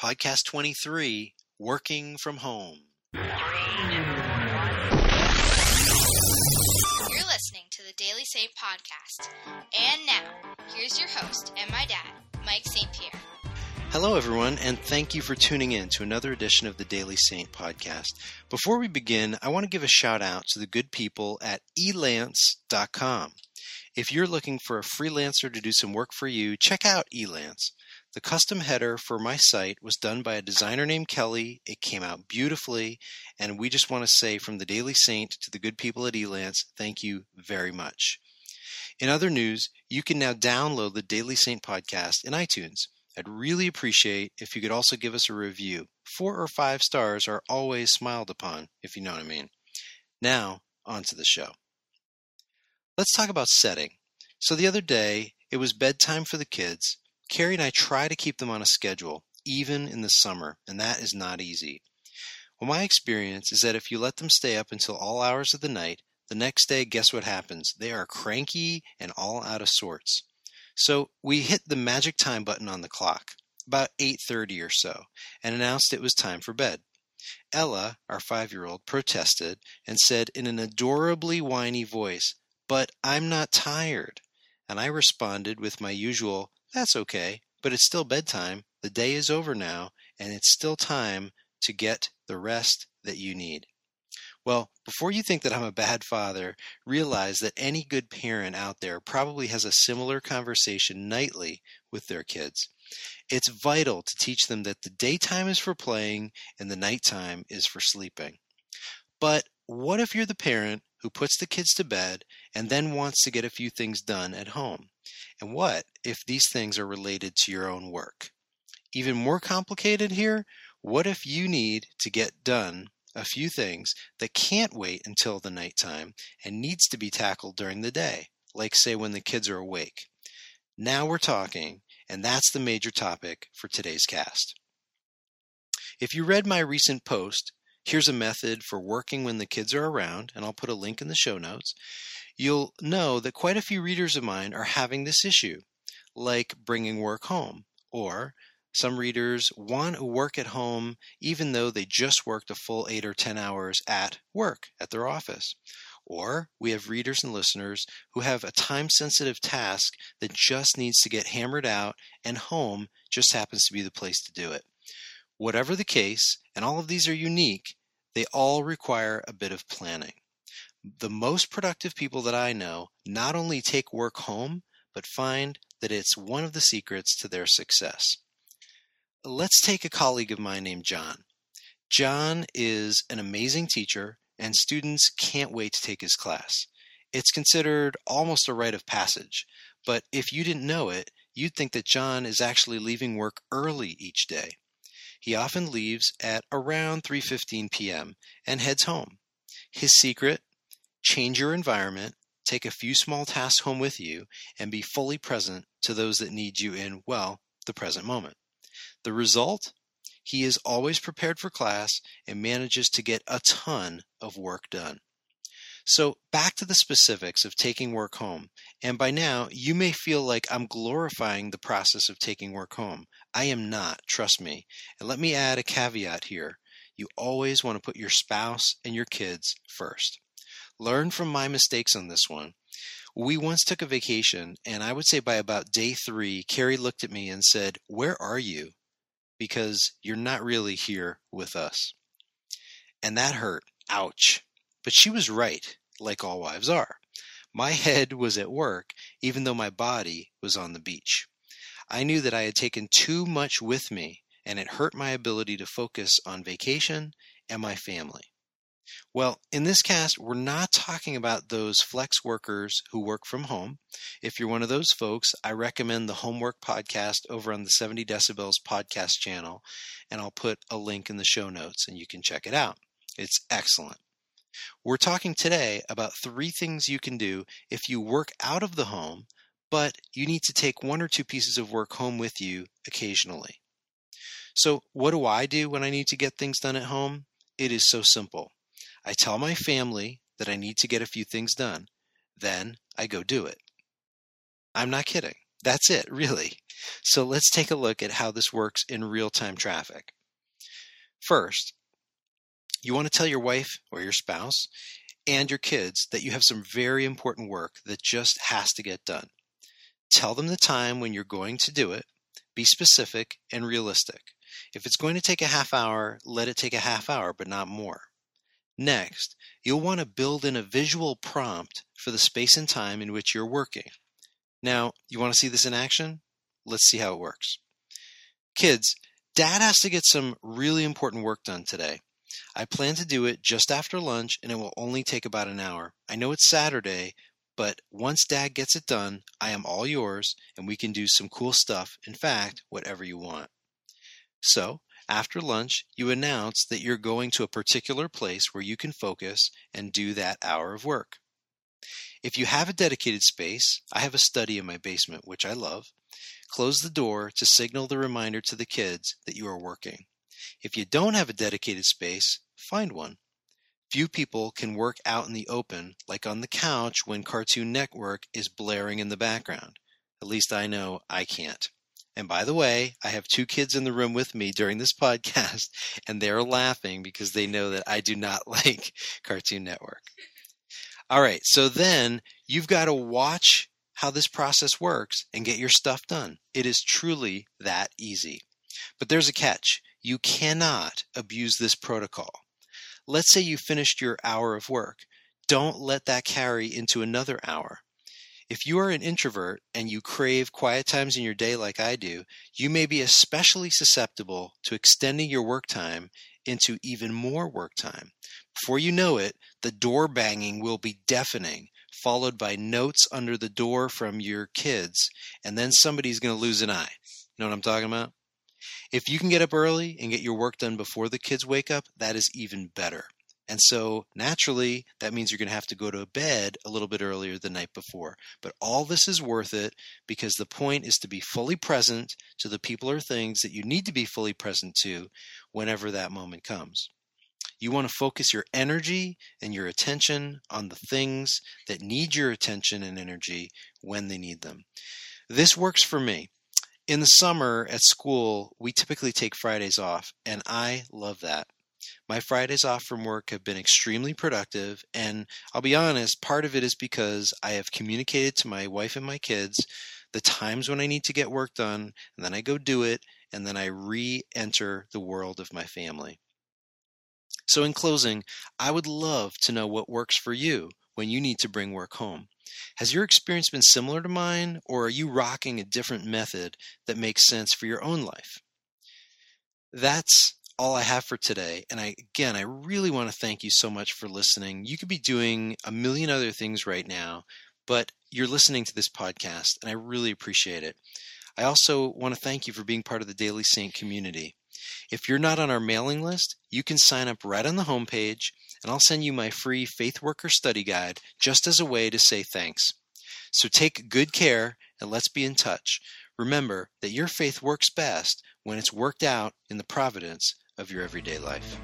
Podcast 23 Working from Home. You're listening to the Daily Saint podcast. And now, here's your host and my dad, Mike St. Pierre. Hello, everyone, and thank you for tuning in to another edition of the Daily Saint podcast. Before we begin, I want to give a shout out to the good people at elance.com. If you're looking for a freelancer to do some work for you, check out Elance. The custom header for my site was done by a designer named Kelly. It came out beautifully, and we just want to say from the Daily Saint to the good people at Elance, thank you very much. In other news, you can now download the Daily Saint podcast in iTunes. I'd really appreciate if you could also give us a review. Four or five stars are always smiled upon, if you know what I mean. Now, on to the show. Let's talk about setting. So the other day, it was bedtime for the kids. Carrie and I try to keep them on a schedule, even in the summer, and that is not easy. Well, my experience is that if you let them stay up until all hours of the night, the next day, guess what happens? They are cranky and all out of sorts. So we hit the magic time button on the clock, about 8:30 or so, and announced it was time for bed. Ella, our 5-year-old, protested and said in an adorably whiny voice, "But I'm not tired." And I responded with my usual, "That's okay, but it's still bedtime. The day is over now, and it's still time to get the rest that you need." Well, before you think that I'm a bad father, realize that any good parent out there probably has a similar conversation nightly with their kids. It's vital to teach them that the daytime is for playing and the nighttime is for sleeping. But what if you're the parent who puts the kids to bed and then wants to get a few things done at home? And what if these things are related to your own work? Even more complicated here, what if you need to get done a few things that can't wait until the nighttime and needs to be tackled during the day, like say when the kids are awake? Now we're talking, and that's the major topic for today's cast. If you read my recent post, Here's a method for working when the kids are around, and I'll put a link in the show notes. You'll know that quite a few readers of mine are having this issue, like bringing work home, or some readers want to work at home even though they just worked a full eight or 10 hours at work at their office. Or we have readers and listeners who have a time sensitive task that just needs to get hammered out, and home just happens to be the place to do it. Whatever the case, and all of these are unique, they all require a bit of planning. The most productive people that I know not only take work home, but find that it's one of the secrets to their success. Let's take a colleague of mine named John. John is an amazing teacher, and students can't wait to take his class. It's considered almost a rite of passage, but if you didn't know it, you'd think that John is actually leaving work early each day. He often leaves at around 3:15 p.m. and heads home. His secret: change your environment, take a few small tasks home with you, and be fully present to those that need you in, well, the present moment. The result? He is always prepared for class and manages to get a ton of work done. So, back to the specifics of taking work home. And by now, you may feel like I'm glorifying the process of taking work home. I am not, trust me. And let me add a caveat here. You always want to put your spouse and your kids first. Learn from my mistakes on this one. We once took a vacation, and I would say by about day three, Carrie looked at me and said, Where are you? Because you're not really here with us. And that hurt. Ouch. But she was right, like all wives are. My head was at work, even though my body was on the beach. I knew that I had taken too much with me, and it hurt my ability to focus on vacation and my family. Well, in this cast, we're not talking about those flex workers who work from home. If you're one of those folks, I recommend the Homework Podcast over on the 70 Decibels podcast channel, and I'll put a link in the show notes and you can check it out. It's excellent. We're talking today about three things you can do if you work out of the home, but you need to take one or two pieces of work home with you occasionally. So, what do I do when I need to get things done at home? It is so simple. I tell my family that I need to get a few things done. Then I go do it. I'm not kidding. That's it, really. So let's take a look at how this works in real time traffic. First, you want to tell your wife or your spouse and your kids that you have some very important work that just has to get done. Tell them the time when you're going to do it. Be specific and realistic. If it's going to take a half hour, let it take a half hour, but not more. Next, you'll want to build in a visual prompt for the space and time in which you're working. Now, you want to see this in action? Let's see how it works. Kids, Dad has to get some really important work done today. I plan to do it just after lunch and it will only take about an hour. I know it's Saturday, but once Dad gets it done, I am all yours and we can do some cool stuff. In fact, whatever you want. So, after lunch, you announce that you're going to a particular place where you can focus and do that hour of work. If you have a dedicated space, I have a study in my basement, which I love. Close the door to signal the reminder to the kids that you are working. If you don't have a dedicated space, find one. Few people can work out in the open, like on the couch when Cartoon Network is blaring in the background. At least I know I can't. And by the way, I have two kids in the room with me during this podcast, and they're laughing because they know that I do not like Cartoon Network. All right, so then you've got to watch how this process works and get your stuff done. It is truly that easy. But there's a catch. You cannot abuse this protocol. Let's say you finished your hour of work. Don't let that carry into another hour. If you are an introvert and you crave quiet times in your day like I do, you may be especially susceptible to extending your work time into even more work time. Before you know it, the door banging will be deafening, followed by notes under the door from your kids, and then somebody's going to lose an eye. You know what I'm talking about? If you can get up early and get your work done before the kids wake up, that is even better. And so naturally, that means you're going to have to go to bed a little bit earlier the night before. But all this is worth it because the point is to be fully present to the people or things that you need to be fully present to whenever that moment comes. You want to focus your energy and your attention on the things that need your attention and energy when they need them. This works for me. In the summer at school, we typically take Fridays off, and I love that. My Fridays off from work have been extremely productive, and I'll be honest, part of it is because I have communicated to my wife and my kids the times when I need to get work done, and then I go do it, and then I re enter the world of my family. So, in closing, I would love to know what works for you when you need to bring work home. Has your experience been similar to mine, or are you rocking a different method that makes sense for your own life? That's all I have for today. And I again, I really want to thank you so much for listening. You could be doing a million other things right now, but you're listening to this podcast, and I really appreciate it. I also want to thank you for being part of the Daily Saint community. If you're not on our mailing list, you can sign up right on the homepage, and I'll send you my free FaithWorker Study Guide just as a way to say thanks. So take good care and let's be in touch. Remember that your faith works best when it's worked out in the providence of your everyday life.